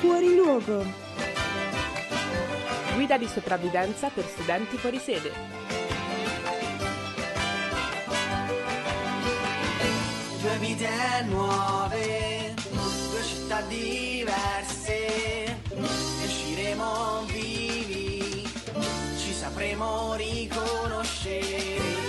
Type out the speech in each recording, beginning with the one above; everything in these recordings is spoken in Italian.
Fuori luogo. Guida di sopravvivenza per studenti fuori sede. Due vite nuove, due città diverse, usciremo vivi, ci sapremo riconoscere.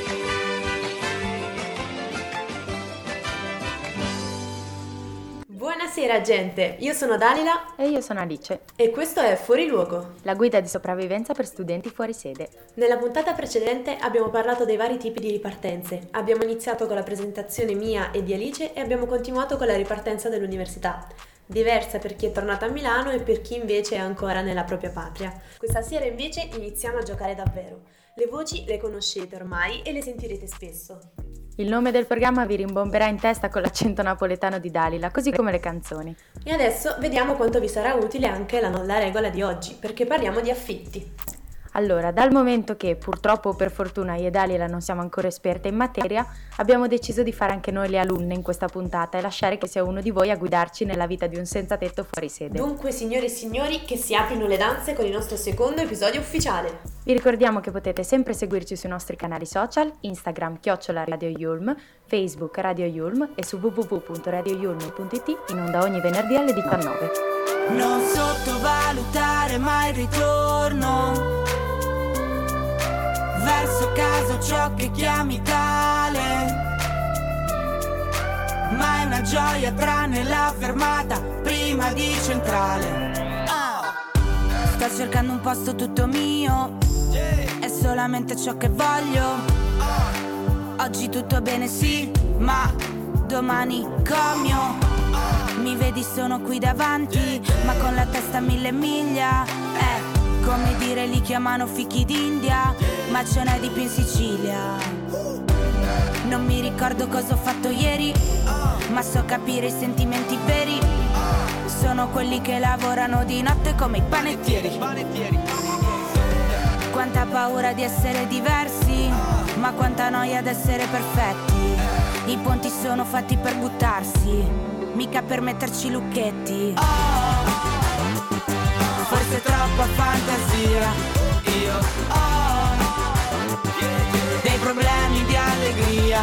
Buonasera gente, io sono Dalila E io sono Alice, e questo è Fuori Luogo. la guida di sopravvivenza per studenti fuori sede. Nella puntata precedente abbiamo parlato dei vari tipi di ripartenze. Abbiamo iniziato con la presentazione mia e di Alice e abbiamo continuato con la ripartenza dell'università. Diversa per chi è tornato a Milano e per chi invece è ancora nella propria patria. Questa sera invece iniziamo a giocare davvero. Le voci le conoscete ormai e le sentirete spesso. Il nome del programma vi rimbomberà in testa con l'accento napoletano di Dalila, così come le canzoni. E adesso vediamo quanto vi sarà utile anche la, la regola di oggi, perché parliamo di affitti. Allora, dal momento che purtroppo o per fortuna io e Dalila non siamo ancora esperte in materia, abbiamo deciso di fare anche noi le alunne in questa puntata e lasciare che sia uno di voi a guidarci nella vita di un senza tetto fuori sede. Dunque, signore e signori, che si aprino le danze con il nostro secondo episodio ufficiale. Vi ricordiamo che potete sempre seguirci sui nostri canali social, Instagram chiocciola Radio Yulm, Facebook Radio Yulm e su www.radioyulm.it in onda ogni venerdì alle 19. Non sottovalutare mai il ritorno verso casa ciò che chiami tale. Ma è una gioia tranne la fermata prima di centrale. Sto cercando un posto tutto mio, è solamente ciò che voglio. Oggi tutto bene sì, ma domani comio. Mi vedi sono qui davanti, ma con la testa a mille miglia. Eh, come dire li chiamano fichi d'India, ma ce n'è di più in Sicilia. Non mi ricordo cosa ho fatto ieri, ma so capire i sentimenti veri. Sono quelli che lavorano di notte come i panettieri. Quanta paura di essere diversi, ma quanta noia di essere perfetti. I ponti sono fatti per buttarsi, mica per metterci lucchetti. Forse troppa fantasia, io ho dei problemi di allegria,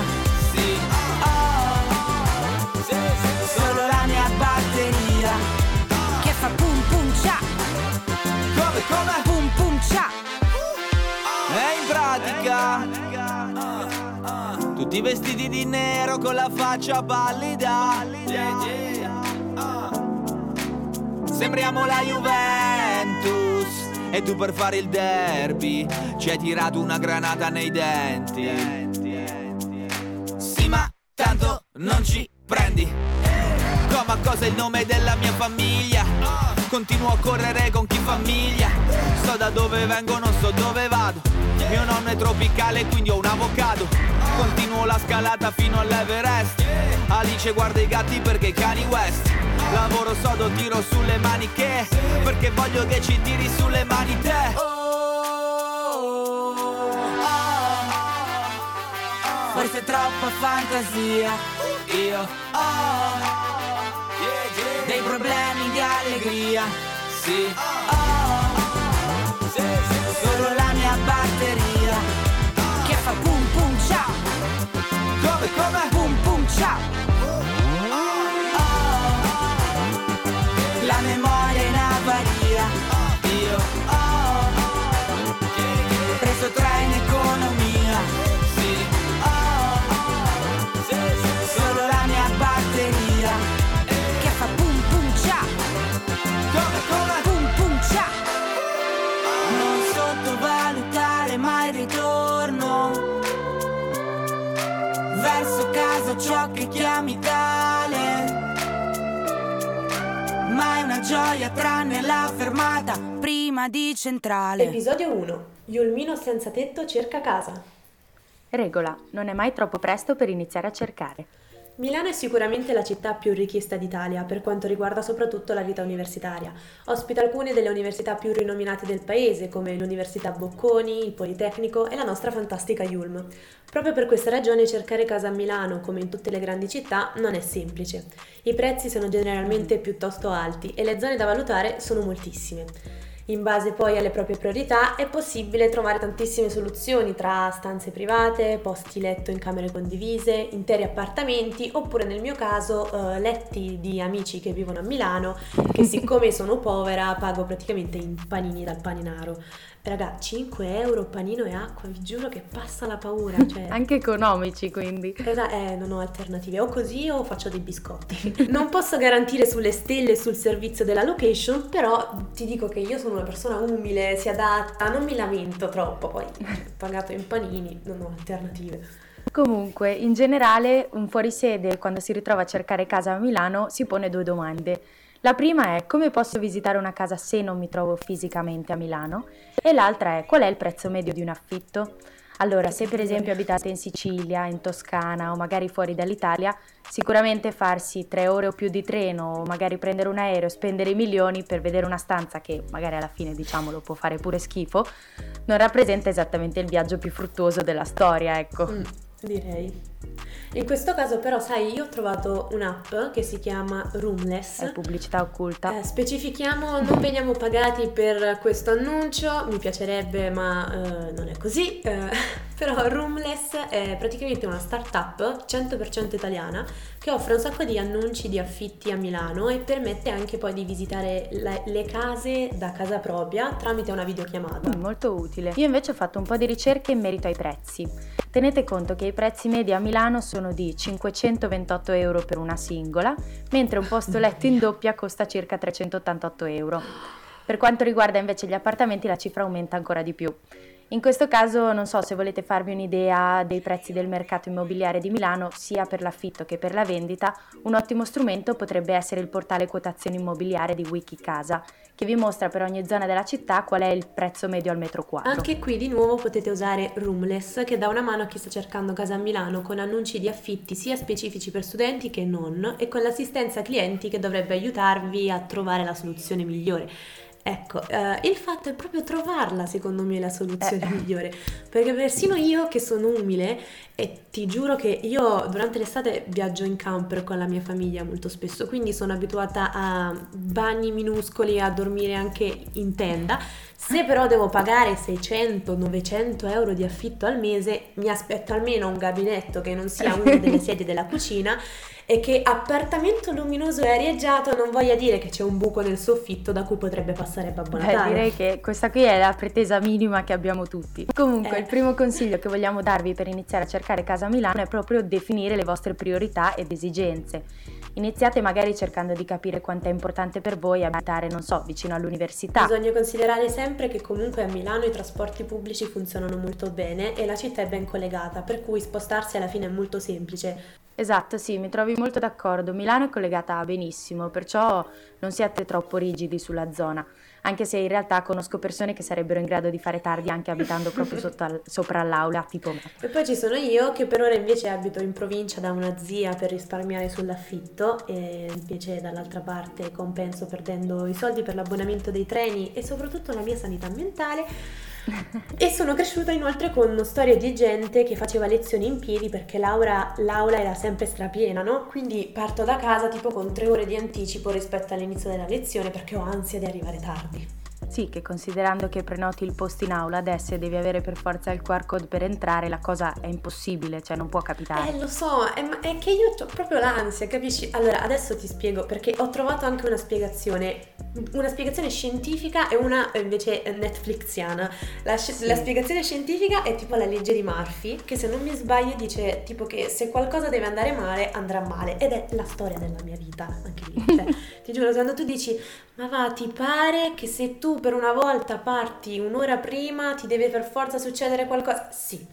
Tutti vestiti di nero con la faccia pallida. Sembriamo la Juventus E tu per fare il derby Ci hai tirato una granata nei denti. Sì ma tanto non ci prendi Come a cosa il nome della mia famiglia? Continuo a correre con chi famiglia. So da dove vengo, non so dove vado. Mio nonno è tropicale, quindi ho un avocado. Continuo la scalata fino all'Everest. Alice guarda i gatti perché cani West. Lavoro sodo, tiro sulle maniche Perché voglio che ci tiri sulle mani te. Forse troppa fantasia, io ho dei problemi di allegria, sì. Solo la mia batteria che fa pum pum cia. Come, come? Pum pum cia. Ciò che chiami tale. Ma è una gioia tranne la fermata prima di centrale. Episodio 1. Yulmino senza tetto cerca casa. Regola, non è mai troppo presto per iniziare a cercare. Milano è sicuramente la città più richiesta d'Italia per quanto riguarda soprattutto la vita universitaria. Ospita alcune delle università più rinominate del paese, come l'Università Bocconi, il Politecnico e la nostra fantastica Yulm. Proprio per questa ragione cercare casa a Milano, come in tutte le grandi città, non è semplice. I prezzi sono generalmente piuttosto alti e le zone da valutare sono moltissime. In base poi alle proprie priorità è possibile trovare tantissime soluzioni tra stanze private, posti letto in camere condivise, interi appartamenti oppure nel mio caso eh, letti di amici che vivono a Milano che siccome sono povera pago praticamente in panini dal paninaro. Raga, 5 euro panino e acqua, vi giuro che passa la paura. Cioè... Anche economici quindi. Eh, non ho alternative, o così o faccio dei biscotti. non posso garantire sulle stelle sul servizio della location, però ti dico che io sono una persona umile, si adatta, non mi lamento troppo, poi pagato in panini, non ho alternative. Comunque, in generale, un fuorisede quando si ritrova a cercare casa a Milano si pone due domande. La prima è come posso visitare una casa se non mi trovo fisicamente a Milano e l'altra è qual è il prezzo medio di un affitto. Allora, se per esempio abitate in Sicilia, in Toscana o magari fuori dall'Italia, sicuramente farsi tre ore o più di treno o magari prendere un aereo e spendere milioni per vedere una stanza che magari alla fine diciamolo può fare pure schifo, non rappresenta esattamente il viaggio più fruttuoso della storia, ecco. Mm, direi. In questo caso però, sai, io ho trovato un'app che si chiama Roomless. È pubblicità occulta. Eh, specifichiamo, non veniamo pagati per questo annuncio, mi piacerebbe ma eh, non è così. Eh, però Roomless è praticamente una startup 100% italiana che offre un sacco di annunci di affitti a Milano e permette anche poi di visitare le, le case da casa propria tramite una videochiamata. Mm, molto utile. Io invece ho fatto un po' di ricerche in merito ai prezzi. Tenete conto che i prezzi medi a Milano sono sono di 528 euro per una singola, mentre un posto letto in doppia costa circa 388 euro. Per quanto riguarda invece gli appartamenti la cifra aumenta ancora di più. In questo caso non so se volete farvi un'idea dei prezzi del mercato immobiliare di Milano, sia per l'affitto che per la vendita, un ottimo strumento potrebbe essere il portale quotazioni immobiliare di Wikicasa, che vi mostra per ogni zona della città qual è il prezzo medio al metro quadro. Anche qui di nuovo potete usare Roomless, che dà una mano a chi sta cercando casa a Milano con annunci di affitti sia specifici per studenti che non, e con l'assistenza clienti che dovrebbe aiutarvi a trovare la soluzione migliore. Ecco, eh, il fatto è proprio trovarla, secondo me, la soluzione eh. migliore. Perché persino io, che sono umile, e ti giuro che io durante l'estate viaggio in camper con la mia famiglia molto spesso, quindi sono abituata a bagni minuscoli, a dormire anche in tenda. Se però devo pagare 600-900 euro di affitto al mese, mi aspetto almeno un gabinetto che non sia una delle sedie della cucina e che appartamento luminoso e arieggiato non voglia dire che c'è un buco nel soffitto da cui potrebbe passare Babbo Natale. Beh, direi che questa qui è la pretesa minima che abbiamo tutti. Comunque, eh. il primo consiglio che vogliamo darvi per iniziare a cercare casa a Milano è proprio definire le vostre priorità ed esigenze. Iniziate magari cercando di capire quanto è importante per voi abitare, non so, vicino all'università. Bisogna considerare sempre che comunque a Milano i trasporti pubblici funzionano molto bene e la città è ben collegata, per cui spostarsi alla fine è molto semplice. Esatto, sì, mi trovi molto d'accordo. Milano è collegata benissimo, perciò non siate troppo rigidi sulla zona, anche se in realtà conosco persone che sarebbero in grado di fare tardi anche abitando proprio al, sopra l'aula, tipo me. E poi ci sono io che per ora invece abito in provincia da una zia per risparmiare sull'affitto e invece dall'altra parte compenso perdendo i soldi per l'abbonamento dei treni e soprattutto la mia sanità mentale e sono cresciuta inoltre con storie di gente che faceva lezioni in piedi perché l'aula, l'aula era sempre strapiena, no? Quindi parto da casa tipo con tre ore di anticipo rispetto all'inizio della lezione perché ho ansia di arrivare tardi. Sì, che considerando che prenoti il posto in aula adesso e devi avere per forza il QR code per entrare, la cosa è impossibile, cioè non può capitare. Eh, lo so, è, è che io ho proprio l'ansia, capisci? Allora, adesso ti spiego perché ho trovato anche una spiegazione, una spiegazione scientifica e una invece netflixiana. La, sì. la spiegazione scientifica è tipo la legge di Murphy, che se non mi sbaglio dice tipo che se qualcosa deve andare male, andrà male. Ed è la storia della mia vita, anche lì. Cioè, ti giuro, quando tu dici, ma va, ti pare che se tu per una volta parti un'ora prima ti deve per forza succedere qualcosa? Sì.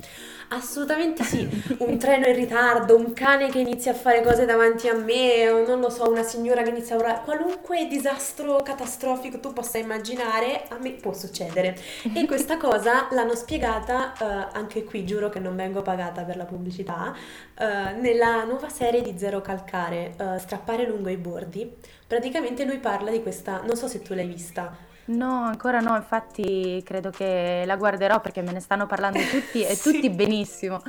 Assolutamente sì, un treno in ritardo, un cane che inizia a fare cose davanti a me, o non lo so, una signora che inizia a urlare, qualunque disastro catastrofico tu possa immaginare, a me può succedere. E questa cosa l'hanno spiegata, uh, anche qui giuro che non vengo pagata per la pubblicità, uh, nella nuova serie di Zero Calcare, uh, Strappare lungo i bordi. Praticamente lui parla di questa, non so se tu l'hai vista, No, ancora no, infatti credo che la guarderò perché me ne stanno parlando tutti e Sì. tutti benissimo.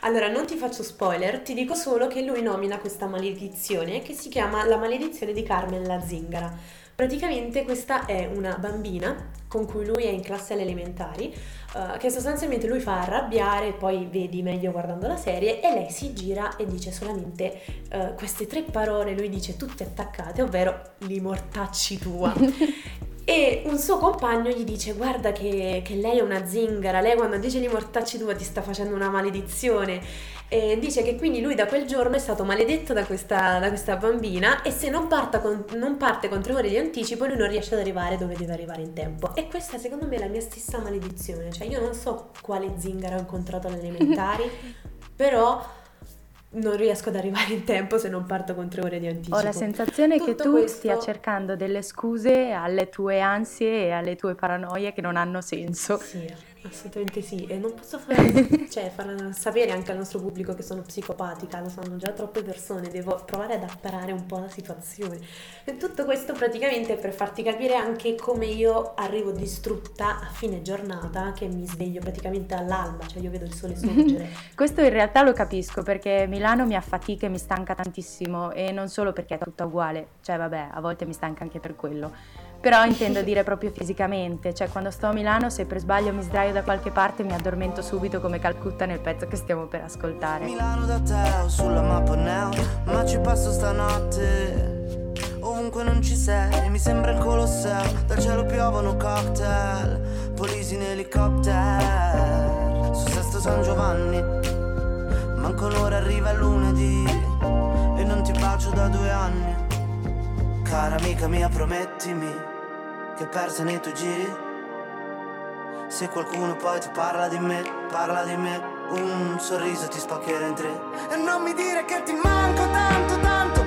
Allora, non ti faccio spoiler, ti dico solo che lui nomina questa maledizione che si chiama la maledizione di Carmen la zingara. Praticamente questa è una bambina con cui lui è in classe alle elementari, eh, che sostanzialmente lui fa arrabbiare, poi vedi meglio guardando la serie, e lei si gira e dice solamente eh, queste tre parole, lui dice tutte attaccate, ovvero li mortacci tua. E un suo compagno gli dice: Guarda, che, che lei è una zingara. Lei, quando dice di mortacci tua, ti sta facendo una maledizione. E dice che quindi lui da quel giorno è stato maledetto da questa, da questa bambina. E se non, con- non parte con tre ore di anticipo, lui non riesce ad arrivare dove deve arrivare in tempo. E questa, secondo me, è la mia stessa maledizione. Cioè, io non so quale zingara ho incontrato alle elementari, però non riesco ad arrivare in tempo se non parto con tre ore di anticipo. Ho la sensazione che Tutto tu questo- stia cercando delle scuse alle tue ansie e alle tue paranoie che non hanno senso. Sì, assolutamente sì. E non posso fare, cioè, far sapere anche al nostro pubblico che sono psicopatica, lo sanno già troppe persone, devo provare ad apparare un po' la situazione. E tutto questo praticamente per farti capire anche come io arrivo distrutta a fine giornata, che mi sveglio praticamente all'alba, cioè io vedo il sole sorgere. Questo in realtà lo capisco perché Milano mi affatica e mi stanca tantissimo e non solo perché è tutta uguale, cioè vabbè, a volte mi stanca anche per quello. Però intendo dire proprio fisicamente, cioè quando sto a Milano se per sbaglio mi sdraio da qualche parte mi addormento subito come Calcutta nel pezzo che stiamo per ascoltare. Milano da te sulla mappa neo Ma ci passo stanotte. Ovunque non ci sei Mi sembra il Colosseo Dal cielo piovono cocktail Polisi in elicottero. Su Sesto San Giovanni Manco un'ora arriva lunedì E non ti bacio da due anni. Cara amica mia promettimi Che persa nei tuoi giri? Se qualcuno poi ti parla di me, parla di me, un sorriso ti spaccherà in tre. E non mi dire che ti manco tanto, tanto,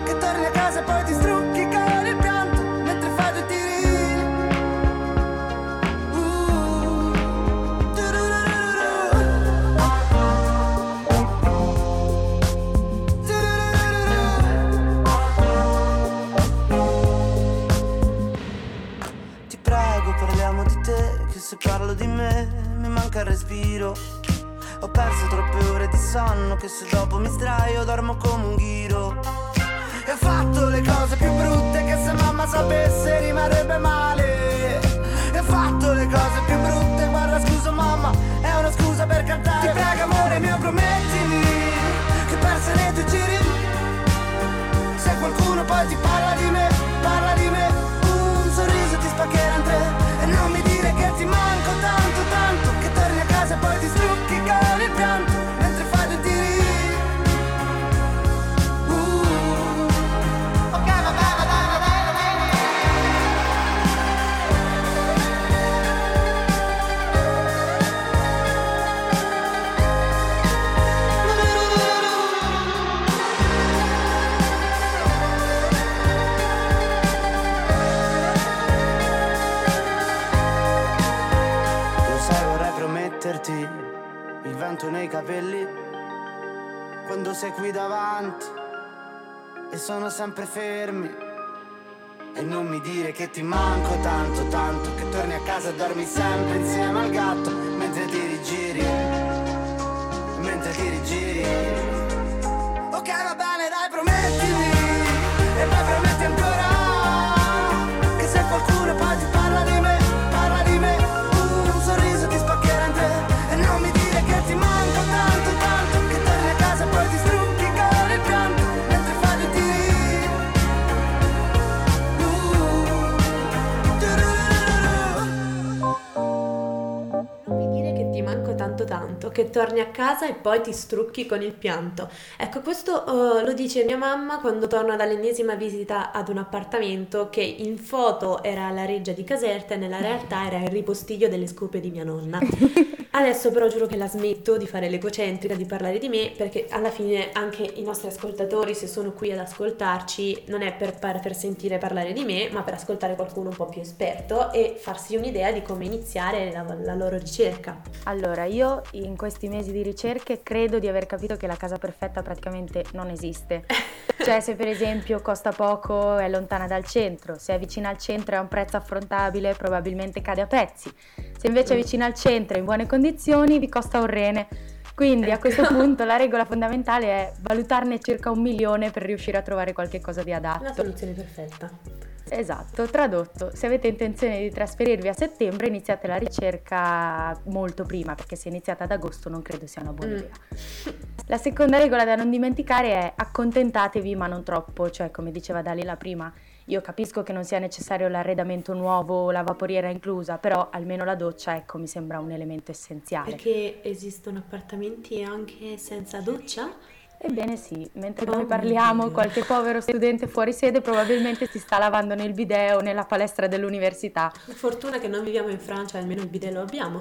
e sono sempre fermi. E non mi dire che ti manco tanto, tanto che torni a casa e dormi sempre insieme al gatto mentre ti rigiri, mentre ti rigiri. Ok, va bene, dai, promettimi e poi prometti ancora che se qualcuno poi ti tanto che torni a casa e poi ti strucchi con il pianto. Ecco, questo eh, lo dice mia mamma quando torna dall'ennesima visita ad un appartamento che in foto era la reggia di Caserta e nella realtà era il ripostiglio delle scope di mia nonna. Adesso però giuro che la smetto di fare l'egocentrica, di parlare di me, perché alla fine anche i nostri ascoltatori, se sono qui ad ascoltarci, non è per, per sentire parlare di me, ma per ascoltare qualcuno un po' più esperto e farsi un'idea di come iniziare la, la loro ricerca. Allora, io in questi mesi di ricerche credo di aver capito che la casa perfetta praticamente non esiste. cioè se per esempio costa poco è lontana dal centro, se è vicina al centro e ha un prezzo affrontabile probabilmente cade a pezzi, se invece è vicina al centro e in buone condizioni vi costa un rene. Quindi a questo punto la regola fondamentale è valutarne circa un milione per riuscire a trovare qualcosa di adatto. La soluzione perfetta. Esatto, tradotto. Se avete intenzione di trasferirvi a settembre iniziate la ricerca molto prima, perché se iniziate ad agosto non credo sia una buona mm. idea. La seconda regola da non dimenticare è accontentatevi ma non troppo, cioè come diceva Dalila prima, io capisco che non sia necessario l'arredamento nuovo la vaporiera inclusa, però almeno la doccia, ecco, mi sembra un elemento essenziale. Perché esistono appartamenti anche senza doccia? Ebbene sì, mentre noi parliamo, qualche povero studente fuori sede probabilmente si sta lavando nel bidet o nella palestra dell'università. Fortuna che non viviamo in Francia, almeno il bidet lo abbiamo.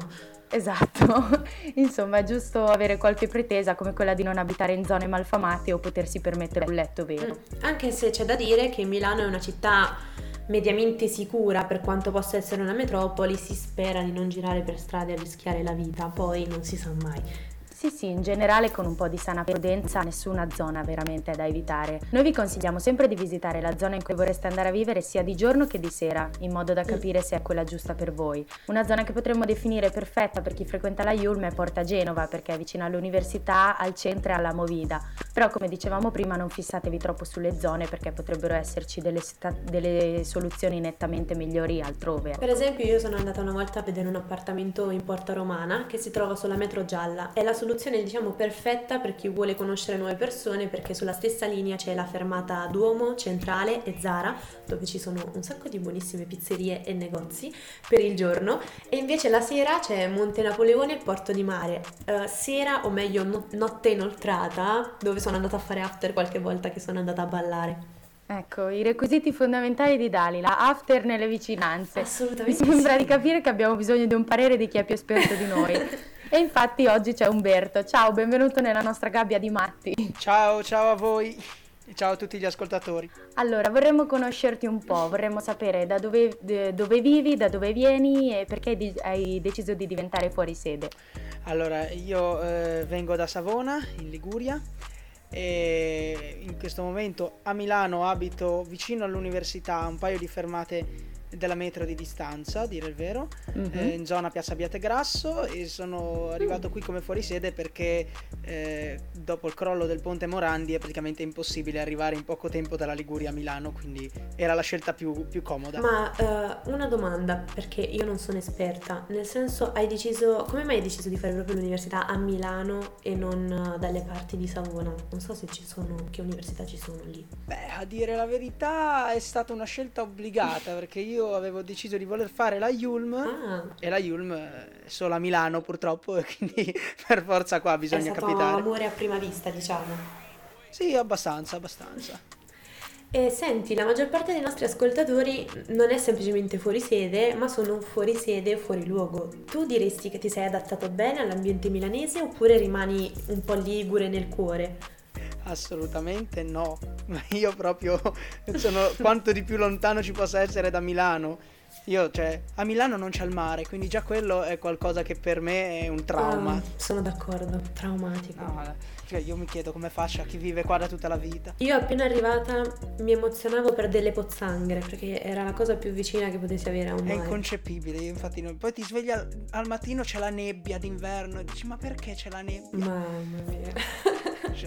Esatto, insomma è giusto avere qualche pretesa come quella di non abitare in zone malfamate o potersi permettere un letto vero. Mm, anche se c'è da dire che Milano è una città mediamente sicura per quanto possa essere una metropoli, si spera di non girare per strade a rischiare la vita, poi non si sa mai. Sì, sì, in generale con un po' di sana prudenza nessuna zona veramente è da evitare. Noi vi consigliamo sempre di visitare la zona in cui vorreste andare a vivere sia di giorno che di sera, in modo da capire se è quella giusta per voi. Una zona che potremmo definire perfetta per chi frequenta la Yulm è Porta Genova, perché è vicina all'università, al centro e alla Movida. Però come dicevamo prima non fissatevi troppo sulle zone perché potrebbero esserci delle, sta- delle soluzioni nettamente migliori altrove. Per esempio io sono andata una volta a vedere un appartamento in Porta Romana che si trova sulla metro gialla. È la soluzione soluzione diciamo perfetta per chi vuole conoscere nuove persone perché sulla stessa linea c'è la fermata Duomo, Centrale e Zara dove ci sono un sacco di buonissime pizzerie e negozi per il giorno e invece la sera c'è Monte Napoleone e Porto di Mare. Uh, sera o meglio no- notte inoltrata dove sono andata a fare after qualche volta che sono andata a ballare. Ecco, i requisiti fondamentali di Dalila, after nelle vicinanze. Assolutamente. Mi sembra sì. di capire che abbiamo bisogno di un parere di chi è più esperto di noi. E infatti oggi c'è Umberto. Ciao, benvenuto nella nostra gabbia di matti. Ciao, ciao a voi. E ciao a tutti gli ascoltatori. Allora, vorremmo conoscerti un po', vorremmo sapere da dove, dove vivi, da dove vieni e perché hai deciso di diventare fuori sede. Allora, io eh, vengo da Savona, in Liguria, e in questo momento a Milano abito vicino all'università, un paio di fermate della metro di distanza, a dire il vero, mm-hmm. eh, in zona Piazza Grasso e sono arrivato qui come fuorisede perché eh, dopo il crollo del ponte Morandi è praticamente impossibile arrivare in poco tempo dalla Liguria a Milano, quindi era la scelta più, più comoda. Ma uh, una domanda, perché io non sono esperta, nel senso hai deciso, come mai hai deciso di fare proprio l'università a Milano e non uh, dalle parti di Savona? Non so se ci sono, che università ci sono lì. Beh, a dire la verità è stata una scelta obbligata perché io avevo deciso di voler fare la Yulm ah. e la Yulm è solo a Milano purtroppo e quindi per forza qua bisogna è stato capitare. amore a prima vista diciamo. Sì, abbastanza, abbastanza. E senti, la maggior parte dei nostri ascoltatori non è semplicemente fuori sede, ma sono fuori sede e fuori luogo. Tu diresti che ti sei adattato bene all'ambiente milanese oppure rimani un po' ligure nel cuore? Assolutamente no, io proprio sono quanto di più lontano ci possa essere da Milano. Io, cioè, a Milano non c'è il mare, quindi già quello è qualcosa che per me è un trauma. Oh, sono d'accordo, traumatico. No, cioè, io mi chiedo come faccia chi vive qua da tutta la vita. Io appena arrivata mi emozionavo per delle pozzanghere, perché era la cosa più vicina che potessi avere a un mare. È inconcepibile, infatti no. poi ti svegli al, al mattino c'è la nebbia d'inverno e dici ma perché c'è la nebbia? Mamma mia.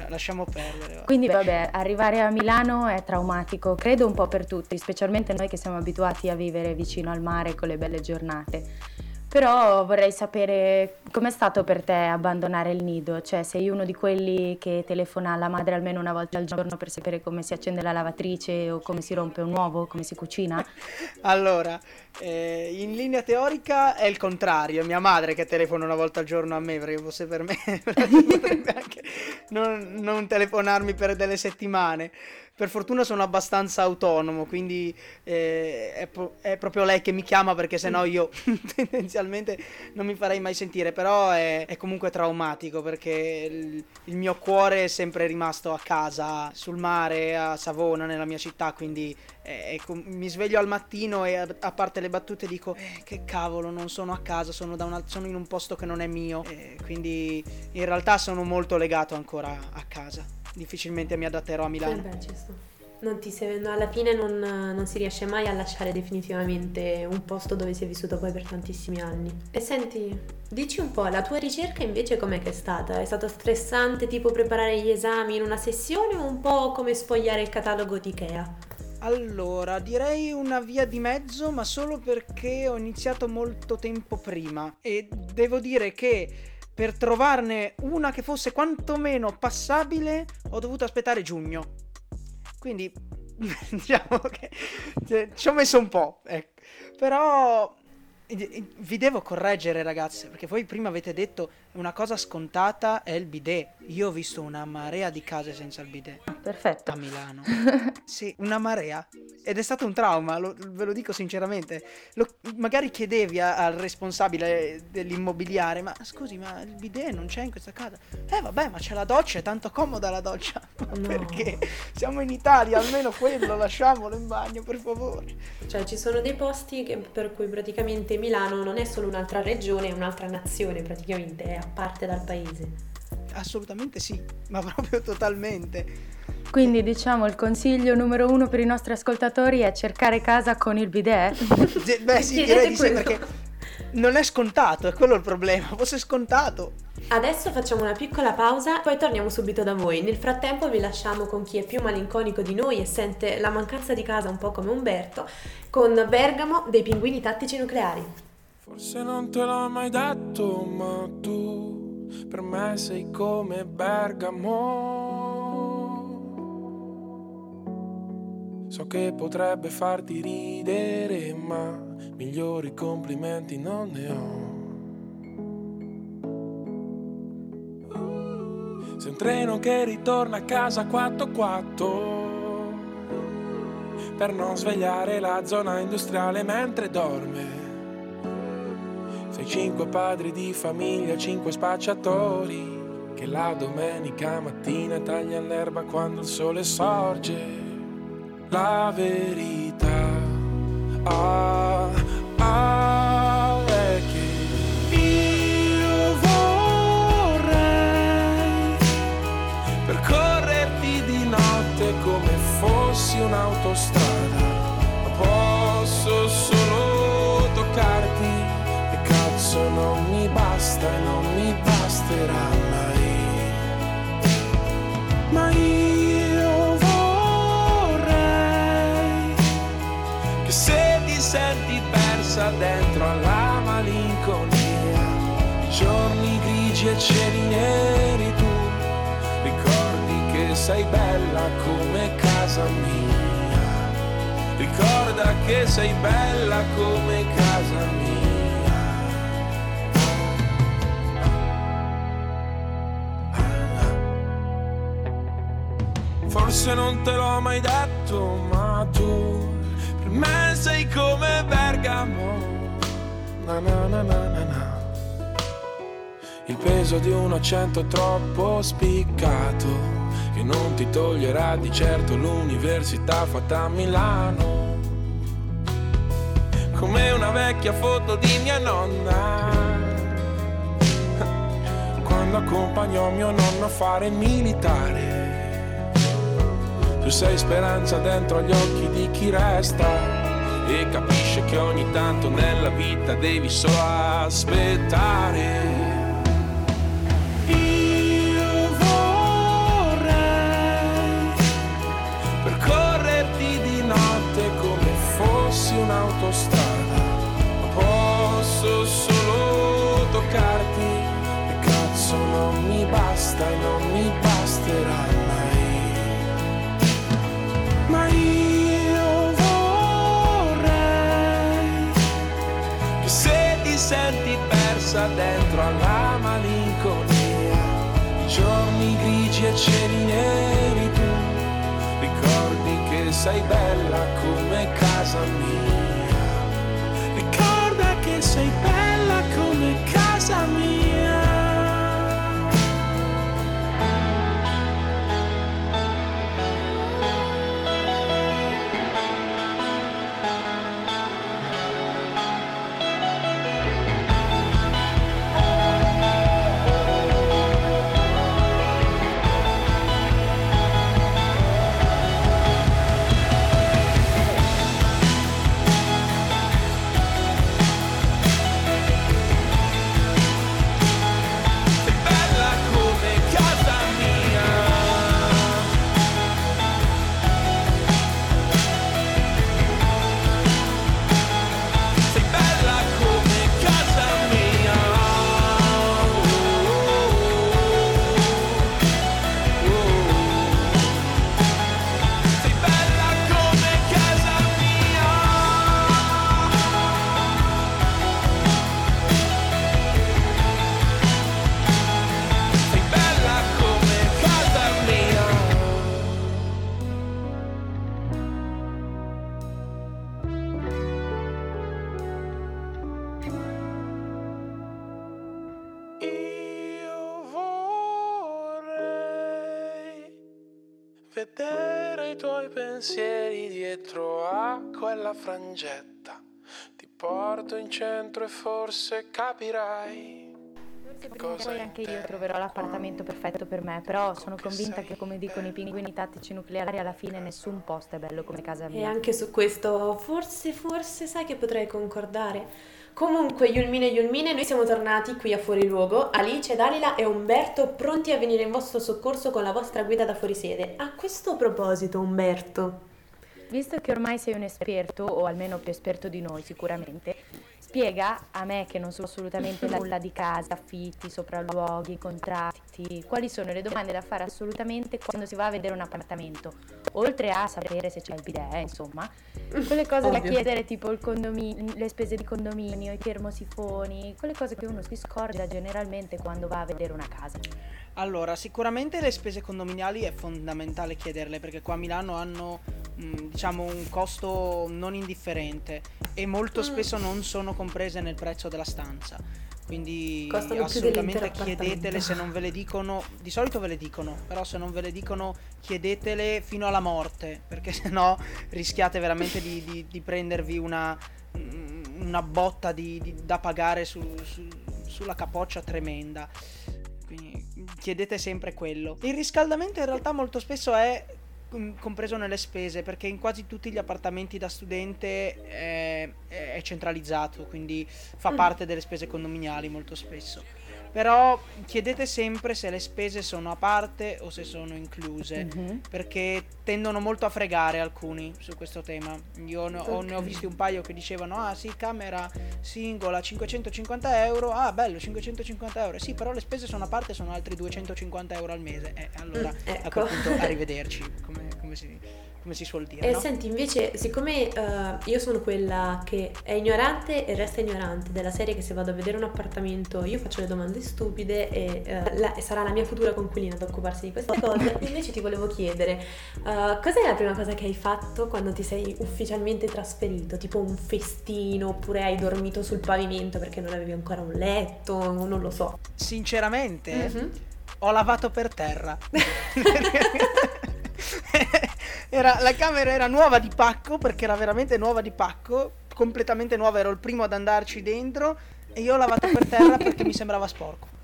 Lasciamo perdere. Va. Quindi vabbè, arrivare a Milano è traumatico, credo un po' per tutti, specialmente noi che siamo abituati a vivere vicino al mare con le belle giornate. Però vorrei sapere com'è stato per te abbandonare il nido, cioè sei uno di quelli che telefona alla madre almeno una volta al giorno per sapere come si accende la lavatrice o come si rompe un uovo, come si cucina? allora, eh, in linea teorica è il contrario, è mia madre che telefona una volta al giorno a me perché fosse per me potrebbe anche non, non telefonarmi per delle settimane per fortuna sono abbastanza autonomo, quindi eh, è, pro- è, proprio lei che mi chiama perché sennò io tendenzialmente non mi farei mai sentire, però è, è comunque traumatico perché il, il, mio cuore è sempre rimasto a casa, sul mare, a Savona, nella mia città, quindi eh, mi sveglio al mattino e a, a parte le battute dico eh, che cavolo, non sono a casa, sono, una, sono, in un posto che non è mio, quindi in realtà sono molto legato ancora a casa difficilmente mi adatterò a Milano. Eh beh, non ti alla fine non, non, si riesce mai a lasciare definitivamente un posto dove si è vissuto poi per tantissimi anni. E senti, dici un po', la tua ricerca invece com'è che è stata? È stato stressante tipo preparare gli esami in una sessione o un po' come sfogliare il catalogo di Ikea? Allora, direi una via di mezzo, ma solo perché ho iniziato molto tempo prima e devo dire che per trovarne una che fosse quantomeno passabile ho dovuto aspettare giugno. Quindi diciamo che cioè, ci ho messo un po', ecco. Però vi devo correggere ragazze, perché voi prima avete detto una cosa scontata è il bidet. Io ho visto una marea di case senza il bidet. Perfetto. A Milano. sì, una marea. Ed è stato un trauma, lo, ve lo dico sinceramente. Lo, magari chiedevi a, al responsabile dell'immobiliare, ma scusi, ma il bidet non c'è in questa casa? Eh vabbè, ma c'è la doccia, è tanto comoda la doccia. No. Perché? Siamo in Italia, almeno quello, lasciamolo in bagno, per favore. Cioè, ci sono dei posti che, per cui praticamente Milano non è solo un'altra regione, è un'altra nazione praticamente, è a parte dal paese. Assolutamente sì, ma proprio totalmente. Quindi diciamo il consiglio numero uno per i nostri ascoltatori è cercare casa con il bidet. Beh sì, direi di sì perché non è scontato, è quello il problema, fosse scontato. Adesso facciamo una piccola pausa, poi torniamo subito da voi. Nel frattempo vi lasciamo con chi è più malinconico di noi e sente la mancanza di casa un po' come Umberto, con Bergamo dei pinguini tattici nucleari. Forse non te l'ho mai detto, ma tu per me sei come Bergamo. So che potrebbe farti ridere, ma migliori complimenti non ne ho. Sei un treno che ritorna a casa 4-4 per non svegliare la zona industriale mentre dorme. Sei cinque padri di famiglia, cinque spacciatori che la domenica mattina tagliano l'erba quando il sole sorge. La verità ah, ah, sei bella come casa mia. Ricorda che sei bella come casa mia. Forse non te l'ho mai detto, ma tu per me sei come Bergamo. Na na na na na na. Il peso di un accento troppo spiccato, che non ti toglierà di certo l'università fatta a Milano. Come una vecchia foto di mia nonna, quando accompagnò mio nonno a fare il militare tu sei speranza dentro agli occhi di chi resta e capisce che ogni tanto nella vita devi solo aspettare. Ma posso solo toccarti e cazzo non mi basta e non mi basterà. Ma io vorrei che se ti senti persa dentro alla malinconia, i giorni grigi e cieli neri tu ricordi sei bella come casa mia. Sei bella come casa mia. Pensieri dietro a quella frangetta. Ti porto in centro e forse capirai. Forse poi anche io troverò l'appartamento perfetto per me, però sono convinta che come dicono i pinguini tattici nucleari alla fine nessun posto è bello come casa E mia. anche su questo forse, forse sai che potrei concordare. Comunque, Yulmine e Yulmine, noi siamo tornati qui a Fuori Luogo. Alice, Dalila e Umberto pronti a venire in vostro soccorso con la vostra guida da fuorisede. A questo proposito, Umberto, Visto che ormai sei un esperto, o almeno più esperto di noi sicuramente, spiega a me che non so assolutamente nulla di casa, affitti, sopralluoghi, contratti, quali sono le domande da fare assolutamente quando si va a vedere un appartamento, oltre a sapere se c'è il bidet, insomma, quelle cose da Ovvio. chiedere tipo il condominio, le spese di condominio, i termosifoni, quelle cose che uno si scorda generalmente quando va a vedere una casa. Allora, sicuramente le spese condominiali è fondamentale chiederle perché qua a Milano hanno diciamo un costo non indifferente e molto spesso non sono comprese nel prezzo della stanza. Quindi Costano assolutamente chiedetele se non ve le dicono, di solito ve le dicono, però se non ve le dicono chiedetele fino alla morte, perché sennò rischiate veramente di, di- di prendervi una, una botta di- da pagare su- su- sulla capoccia tremenda. Quindi chiedete sempre quello. Il riscaldamento in realtà molto spesso è mm, compreso nelle spese perché in quasi tutti gli appartamenti da studente è, è centralizzato, quindi fa Mm. parte delle spese condominiali molto spesso. Però chiedete sempre se le spese sono a parte o se sono incluse Mhm. perché tendono molto a fregare alcuni su questo tema. Io ne ho, ne ho visti un paio che dicevano: Ah, sì, camera singola 550 euro. Ah, bello, 550 euro. Sì, però le spese sono a parte, sono altri 250 euro al mese. Eh, allora Mm, a ecco. quel punto arrivederci, come, come si, come si suol dire. E no? senti, invece, siccome eh, io sono quella che è ignorante e resta ignorante della serie che se vado a vedere un appartamento io faccio le domande stupide e eh, la- sarà la mia futura conquilina ad occuparsi di queste cose, invece ti volevo chiedere, eh, cos'è la prima cosa che hai fatto quando ti sei ufficialmente trasferito? Tipo un festino oppure hai dormito sul pavimento perché non avevi ancora un letto, non lo so. Sinceramente, Mhm. ho lavato per terra. Era- la camera era nuova di pacco perché era veramente nuova di pacco, completamente nuova, ero il primo ad andarci dentro e io ho lavato per terra perché mi sembrava sporco.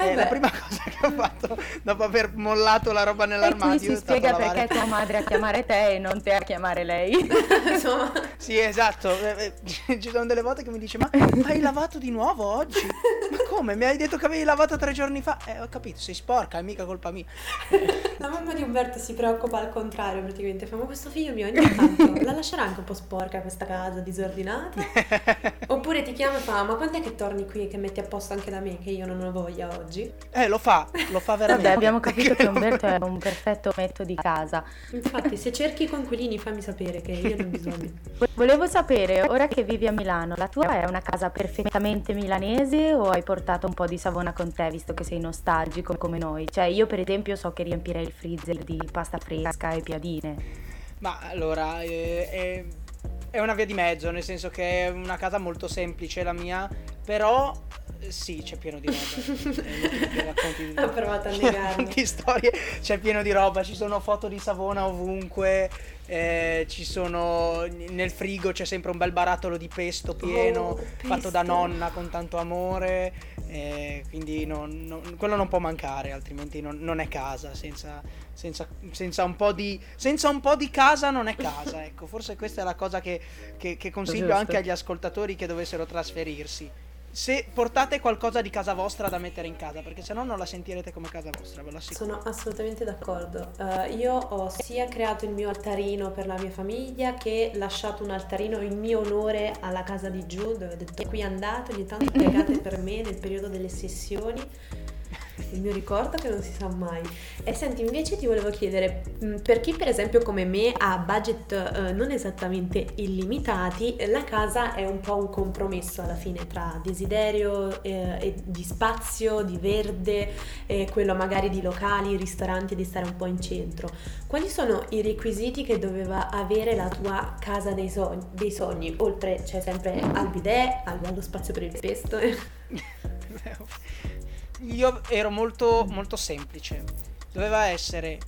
Eh È la prima cosa che ho fatto dopo aver mollato la roba E nell'armadio. si è stato spiega lavare. perché tua madre a chiamare te e non te a chiamare lei. Insomma, Sì, esatto. Eh, eh, Ci sono delle volte che mi dice: Ma hai lavato di nuovo oggi? Ma come? Mi hai detto che avevi lavato tre giorni fa? Eh, ho capito, sei sporca, è mica colpa mia. La mamma di Umberto si preoccupa al contrario praticamente, fa ma questo figlio mio ogni tanto la lascerà anche un po' sporca questa casa, disordinata? Oppure ti chiama e fa ma quando è che torni qui e che metti a posto anche da me che io non ho voglia oggi? Eh, lo fa, lo fa veramente. Vabbè, abbiamo capito che Umberto è un perfetto metto di casa. Infatti se cerchi i conquilini fammi sapere che io ne ho bisogno. Volevo sapere, ora che vivi a Milano, la tua è una casa perfettamente milanese o hai portato un po' di Savona con te, visto che sei nostalgico come noi? Cioè, io per esempio so che riempirei il freezer di pasta fresca e piadine. Ma allora, eh, è, è una via di mezzo, nel senso che è una casa molto semplice la mia, però eh, sì, c'è pieno di roba. Eh, racconti Ha provato a negarlo. di storie, c'è pieno di roba, ci sono foto di Savona ovunque, eh, ci sono nel frigo c'è sempre un bel barattolo di pesto pieno, Oh, fatto da pesto. nonna con tanto amore, eh, quindi non- non- quello non può mancare, altrimenti non, non è casa, senza, senza- senza un po' di, senza un po' di casa non è casa, ecco, forse questa è la cosa che, che- che consiglio anche agli ascoltatori che dovessero trasferirsi. Se portate qualcosa di casa vostra da mettere in casa, perché sennò non la sentirete come casa vostra, ve lo assicuro. Sono assolutamente d'accordo. Eh, io ho sia creato il mio altarino per la mia famiglia che lasciato un altarino in mio onore alla casa di giù dove ho detto qui andate, ogni tanto pregate per me nel periodo delle sessioni. Il mio ricordo che non si sa mai. E senti, invece ti volevo chiedere, mh, per chi per esempio come me ha budget eh, non esattamente illimitati, la casa è un po' un compromesso alla fine tra desiderio eh, di spazio, di verde, e quello magari di locali, ristoranti, di stare un po' in centro. Quali sono i requisiti che doveva avere la tua casa dei sogni? Dei sogni? Oltre c'è sempre al bidet, al- allo spazio per il pesto. Io ero molto, molto semplice. Doveva essere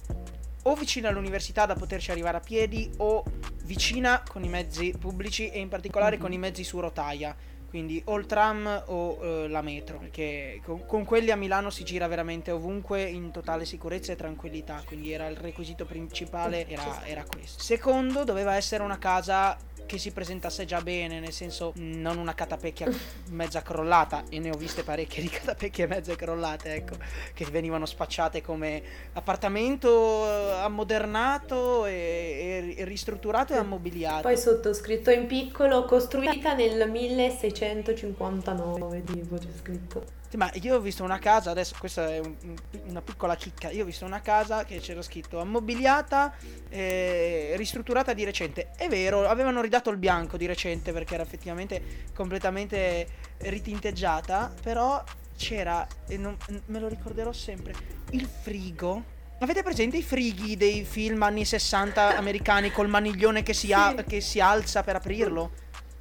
o vicina all'università da poterci arrivare a piedi o vicina con i mezzi pubblici e in particolare con i mezzi su rotaia. Quindi o il tram o eh, la metro, perché con, con quelli a Milano si gira veramente ovunque in totale sicurezza e tranquillità, quindi era il requisito principale, era, era questo. Secondo, doveva essere una casa che si presentasse già bene, nel senso non una catapecchia mezza crollata, e ne ho viste parecchie di catapecchie mezze crollate, ecco, che venivano spacciate come appartamento eh, ammodernato e, e ristrutturato e ammobiliato. Poi sottoscritto in piccolo, costruita nel 1659, tipo c'è scritto. Ma io ho visto una casa, adesso questa è un- un- una piccola chicca, io ho visto una casa che c'era scritto ammobiliata, eh, ristrutturata di recente. È vero, avevano ridato il bianco di recente perché era effettivamente completamente ritinteggiata, però c'era, e non- me lo ricorderò sempre, il frigo. Avete presente i frighi dei film anni 60 americani col maniglione che si, a- Sì. che si alza per aprirlo?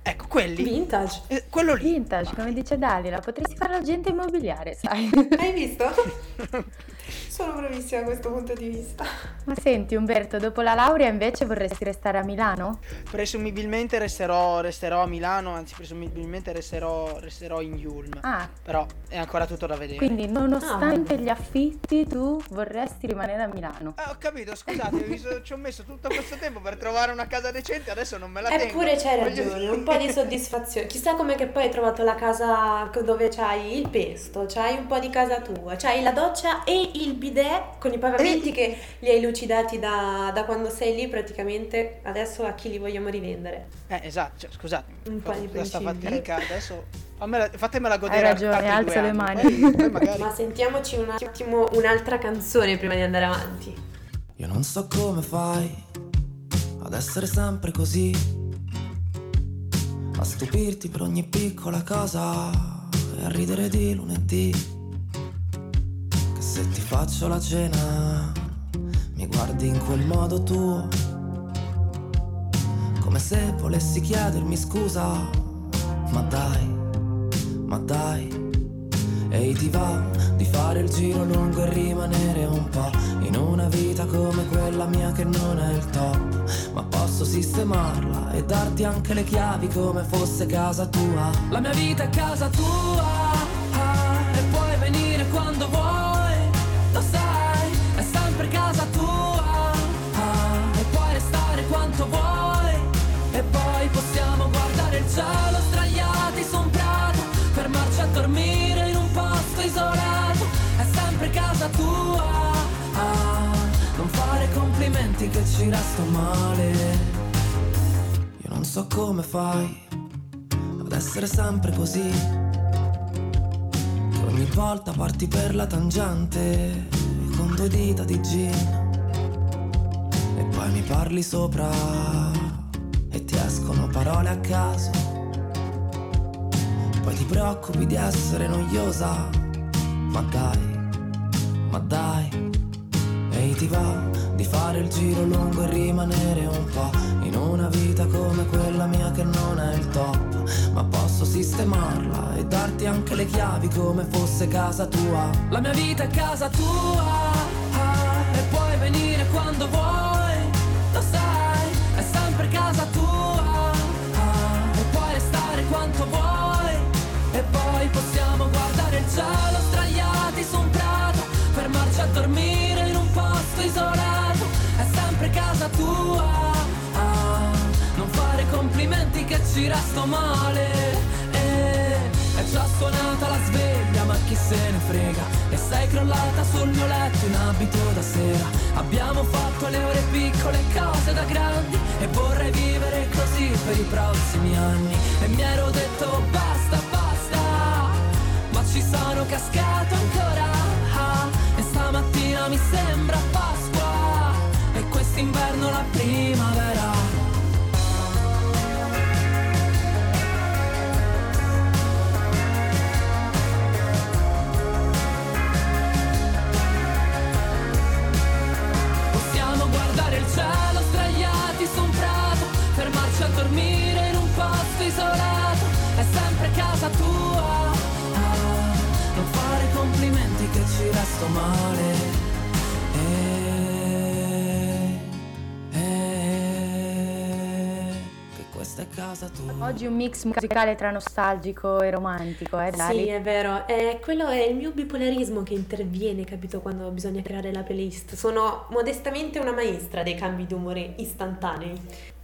Ecco, quelli. Vintage. Eh, quello lì. Vintage, come dice Dalila, potresti fare l'agente immobiliare, sai? Hai visto? Sono bravissima a questo punto di vista. Ma senti Umberto, dopo la laurea invece vorresti restare a Milano? Presumibilmente resterò, resterò a Milano, anzi presumibilmente resterò, resterò in Yulm. Ah, Però è ancora tutto da vedere. quindi nonostante Ah, gli affitti tu vorresti rimanere a Milano. Ah, ho capito, scusate, ci ho messo tutto questo tempo per trovare una casa decente, adesso non me la tengo. Eppure c'hai ragione, un po' di soddisfazione. Chissà com'è che poi hai trovato la casa dove c'hai il pesto, c'hai un po' di casa tua, c'hai la doccia e il bidet con i pavimenti che li hai lucidati da, da quando sei lì praticamente. Adesso a chi li vogliamo rivendere? Eh, esatto, cioè, scusate. Un po' di fatica, adesso fammela- fatemela godere. Hai ragione, alza le mani. poi- Ma sentiamoci un attimo un'altra canzone prima di andare avanti. Io non so come fai ad essere sempre così, a stupirti per ogni piccola cosa e a ridere di lunedì. Faccio la cena mi guardi in quel modo tuo, come se volessi chiedermi scusa, ma dai, ma dai. Ehi ti va di fare il giro lungo e rimanere un po' in una vita come quella mia che non è il top. Ma posso sistemarla e darti anche le chiavi come fosse casa tua. La mia vita è casa tua ah, e puoi venire quando vuoi sdraiati su un prato Fermarci a dormire in un posto isolato. È sempre casa tua. Ah, Non fare complimenti che ci resto male. Io non so come fai Ad essere sempre così. Che ogni volta parti per la tangente Con due dita di gin E poi mi parli sopra E ti escono parole a caso. Poi ti preoccupi di essere noiosa Ma dai, ma dai. Ehi ti va di fare il giro lungo e rimanere un po' in una vita come quella mia che non è il top, ma posso sistemarla e darti anche le chiavi come fosse casa tua. La mia vita è casa tua ah, e puoi venire quando vuoi, cielo straiati su un prato, fermarci a dormire in un posto isolato, è sempre casa tua. ah, non fare complimenti che ci resto male. eh, è già suonata la sveglia, ma chi se ne frega? E sei crollata sul mio letto in abito da sera. Abbiamo fatto le ore piccole, cose da grandi. E vorrei vivere così per i prossimi anni. E mi ero detto basta. Sono cascato ancora. ah, E stamattina mi sembra Pasqua. E quest'inverno la primavera. Male. Eh, eh, che questa è casa tua. Oggi un mix musicale tra nostalgico e romantico, eh, Dali? Sì, è vero. Eh, quello è il mio bipolarismo che interviene, capito, quando bisogna creare la playlist. Sono modestamente una maestra dei cambi d'umore istantanei.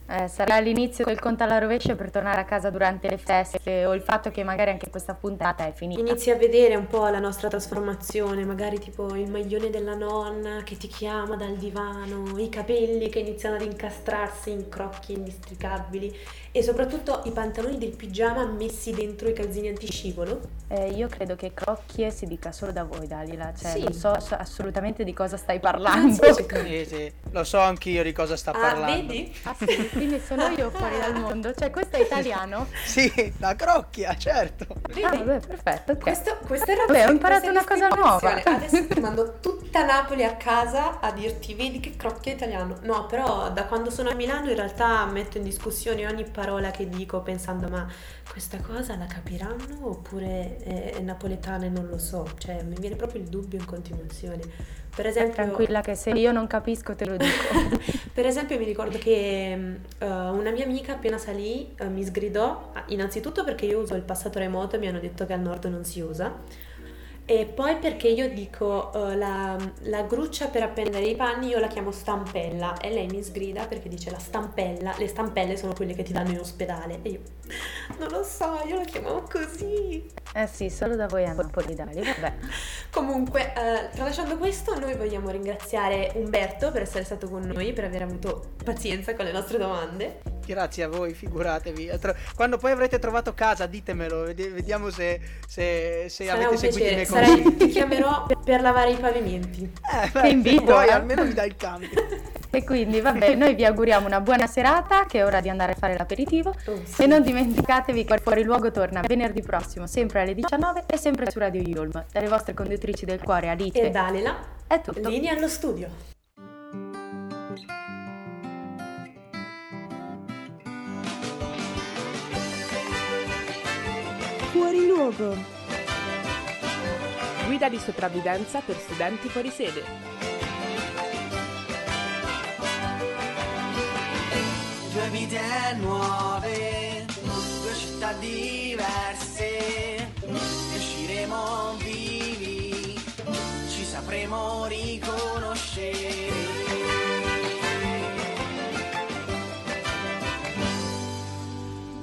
Eh, sarà l'inizio del conto alla rovescia per tornare a casa durante le feste o il fatto che magari anche questa puntata è finita. Inizi a vedere un po' la nostra trasformazione, magari tipo il maglione della nonna che ti chiama dal divano, i capelli che iniziano ad incastrarsi in crocchi indistricabili e soprattutto i pantaloni del pigiama messi dentro i calzini antiscivolo. Eh, io credo che crocchie si dica solo da voi, Dalila, cioè Sì. non so so assolutamente di cosa stai parlando. sì, Sì, sì, lo so anch'io di cosa sta Ah, parlando. vedi? Ah sì, quindi sono io fuori dal mondo, cioè questo è italiano? Sì, la crocchia, certo. Ah, vabbè, perfetto, ok. Questo, questa era Vabbè, ho imparato una cosa nuova. Adesso ti mando tutta Napoli a casa a dirti vedi che crocchia italiano. No, però da quando sono a Milano in realtà metto in discussione ogni parola che dico pensando ma questa cosa la capiranno oppure è, è napoletana e non lo so. Cioè mi viene proprio il dubbio in continuazione. Per esempio, Tranquilla che se io non capisco te lo dico. per esempio mi ricordo che eh, una mia amica appena salì eh, mi sgridò, ah, innanzitutto perché io uso il passato remoto e mi hanno detto che al nord non si usa. E poi perché io dico eh, la, la gruccia per appendere i panni io la chiamo stampella e lei mi sgrida perché dice la stampella, le stampelle sono quelle che ti danno in ospedale e io non lo so, io la chiamavo così. Eh sì, solo da voi a Napoli, Dali, vabbè. Comunque, eh, tralasciando questo, noi vogliamo ringraziare Umberto per essere stato con noi, per aver avuto pazienza con le nostre domande. Grazie a voi, figuratevi. Quando poi avrete trovato casa, ditemelo, vedi- vediamo se, se, se avete un seguito i piacere, miei consigli. ti chiamerò per, per lavare i pavimenti. Eh, beh, Che invito, Poi eh. almeno mi dai il cambio. E quindi, vabbè, noi vi auguriamo una buona serata, che è ora di andare a fare l'aperitivo. Oh, sì. E non dimenticatevi che Fuori Luogo torna venerdì prossimo, sempre alle 19 e sempre su Radio Yulm. Dalle vostre conduttrici del cuore, Alice. E Dalila, È tutto. linea allo studio. Fuori luogo. Guida di sopravvivenza per studenti fuori sede. Vite nuove, due città diverse, usciremo vivi, ci sapremo riconoscere.